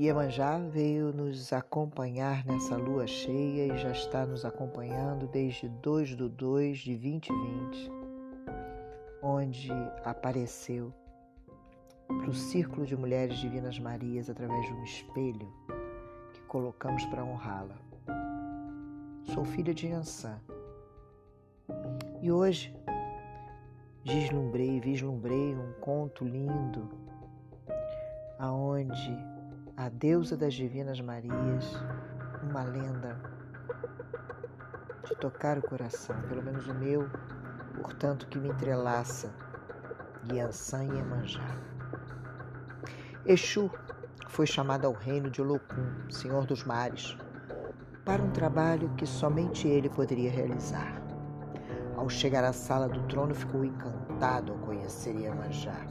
Iemanjá veio nos acompanhar nessa lua cheia e já está nos acompanhando desde 2 do 2 de 2020, onde apareceu para o círculo de mulheres divinas Marias através de um espelho que colocamos para honrá-la. Sou filha de Ansan. E hoje vislumbrei, vislumbrei um conto lindo aonde a deusa das divinas Marias, uma lenda de tocar o coração, pelo menos o meu, portanto que me entrelaça, Yansan e Emanjá. Exu foi chamado ao reino de Olocum, Senhor dos Mares, para um trabalho que somente ele poderia realizar. Ao chegar à sala do trono, ficou encantado ao conhecer Iemanjá.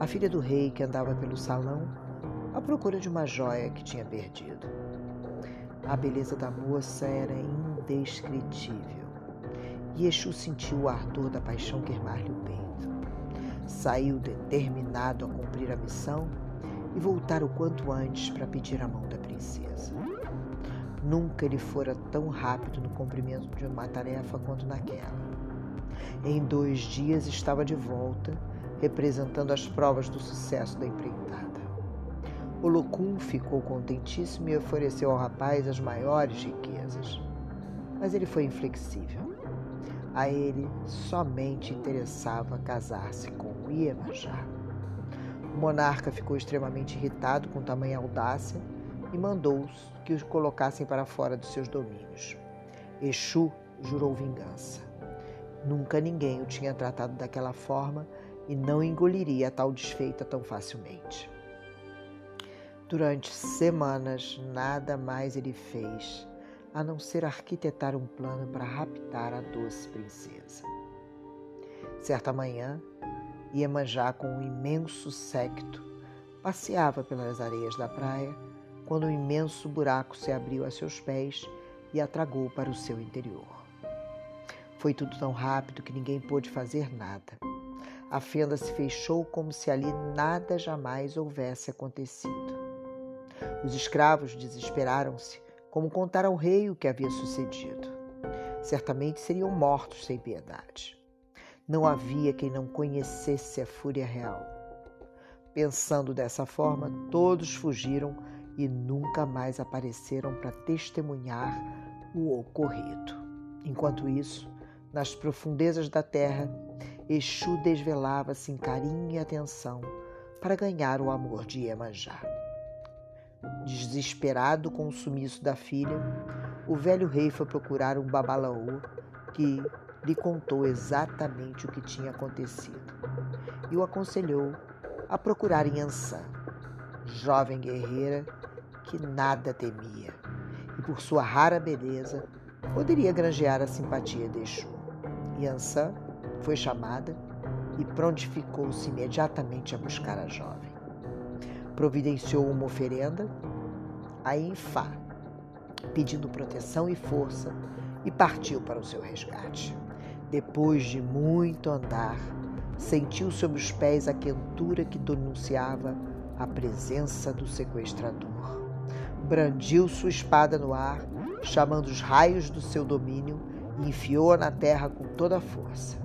A filha do rei, que andava pelo salão, procura de uma joia que tinha perdido. A beleza da moça era indescritível e Exu sentiu o ardor da paixão queimar-lhe o peito. Saiu determinado a cumprir a missão e voltar o quanto antes para pedir a mão da princesa. Nunca ele fora tão rápido no cumprimento de uma tarefa quanto naquela. Em dois dias estava de volta, representando as provas do sucesso da empreitada. Olocum ficou contentíssimo e ofereceu ao rapaz as maiores riquezas. Mas ele foi inflexível. A ele somente interessava casar-se com Iemanjá. O monarca ficou extremamente irritado com tamanha audácia e mandou-os que os colocassem para fora dos seus domínios. Exu jurou vingança. Nunca ninguém o tinha tratado daquela forma e não engoliria tal desfeita tão facilmente. Durante semanas, nada mais ele fez a não ser arquitetar um plano para raptar a doce princesa. Certa manhã, Iemanjá, com um imenso séquito, passeava pelas areias da praia quando um imenso buraco se abriu a seus pés e a tragou para o seu interior. Foi tudo tão rápido que ninguém pôde fazer nada. A fenda se fechou como se ali nada jamais houvesse acontecido. Os escravos desesperaram-se, como contar ao rei o que havia sucedido. Certamente seriam mortos sem piedade. Não havia quem não conhecesse a fúria real. Pensando dessa forma, todos fugiram e nunca mais apareceram para testemunhar o ocorrido. Enquanto isso, nas profundezas da terra, Exu desvelava-se em carinho e atenção para ganhar o amor de Iemanjá. Desesperado com o sumiço da filha, o velho rei foi procurar um babalaô que lhe contou exatamente o que tinha acontecido e o aconselhou a procurar Yansan, jovem guerreira que nada temia e por sua rara beleza poderia granjear a simpatia de Exu. Yansan foi chamada e prontificou-se imediatamente a buscar a jovem providenciou uma oferenda a Infá, pedindo proteção e força, e partiu para o seu resgate. Depois de muito andar, sentiu sob os pés a quentura que denunciava a presença do sequestrador. Brandiu sua espada no ar, chamando os raios do seu domínio e enfiou-a na terra com toda a força.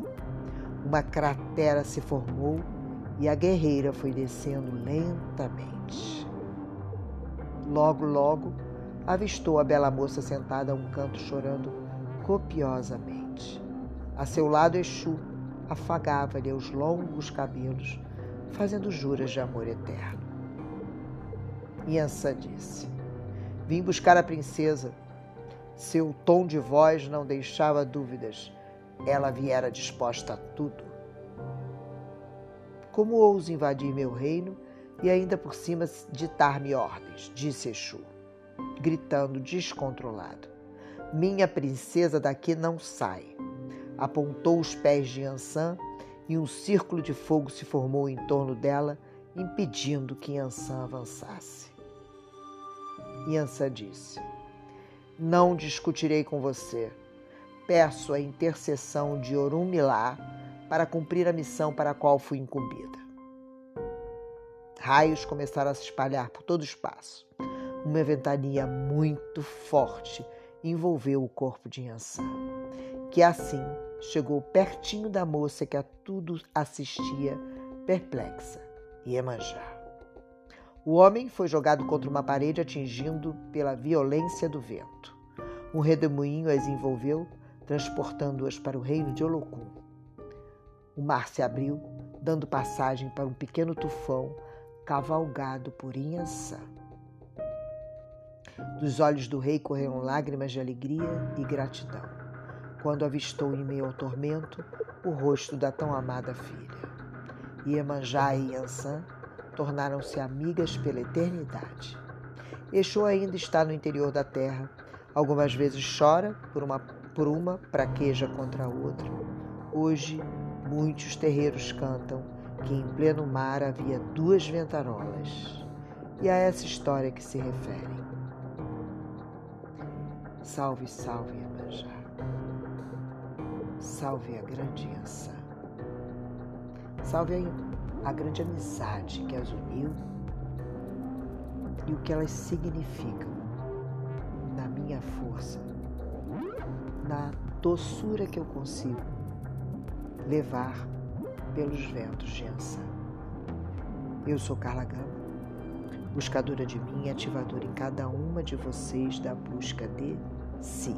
Uma cratera se formou e a guerreira foi descendo lentamente. Logo, logo, avistou a bela moça sentada a um canto chorando copiosamente. A seu lado, Exu afagava-lhe os longos cabelos, fazendo juras de amor eterno. Yansan disse: Vim buscar a princesa. Seu tom de voz não deixava dúvidas. Ela viera disposta a tudo. Como ouso invadir meu reino e ainda por cima ditar-me ordens? Disse Exu, gritando descontrolado. Minha princesa daqui não sai. Apontou os pés de Yansan e um círculo de fogo se formou em torno dela, impedindo que Yansan avançasse. Yansan disse: Não discutirei com você. Peço a intercessão de Orunmilá para cumprir a missão para a qual fui incumbida. Raios começaram a se espalhar por todo o espaço. Uma ventania muito forte envolveu o corpo de Yansan, que assim chegou pertinho da moça que a tudo assistia, perplexa, Iemanjá. O homem foi jogado contra uma parede, atingindo pela violência do vento. Um redemoinho as envolveu, transportando-as para o reino de Olocum. O mar se abriu, dando passagem para um pequeno tufão cavalgado por Inhansã. Dos olhos do rei correram lágrimas de alegria e gratidão, quando avistou em meio ao tormento o rosto da tão amada filha. Iemanjá e Yansan tornaram-se amigas pela eternidade. Exu ainda está no interior da terra. Algumas vezes chora por uma, por uma praqueja contra a outra. Hoje, muitos terreiros cantam que em pleno mar havia duas ventarolas. E a essa história que se referem. Salve, salve, Iemanjá. Salve a grande Yansan. Salve a, a grande amizade que as uniu e o que elas significam na minha força, na doçura que eu consigo levar pelos ventos de Ansa. Eu sou Carla Gama, buscadora de mim e ativadora em cada uma de vocês da busca de si.